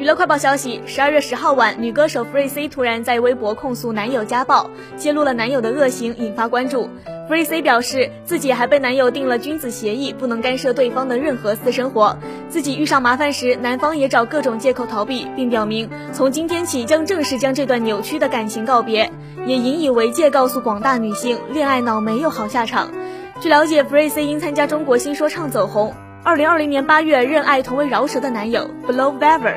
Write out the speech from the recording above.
娱乐快报消息：十二月十号晚，女歌手 Freec 突然在微博控诉男友家暴，揭露了男友的恶行，引发关注。Freec 表示自己还被男友定了君子协议，不能干涉对方的任何私生活。自己遇上麻烦时，男方也找各种借口逃避，并表明从今天起将正式将这段扭曲的感情告别，也引以为戒，告诉广大女性，恋爱脑没有好下场。据了解，Freec 因参加中国新说唱走红，二零二零年八月认爱同为饶舌的男友 Blowever。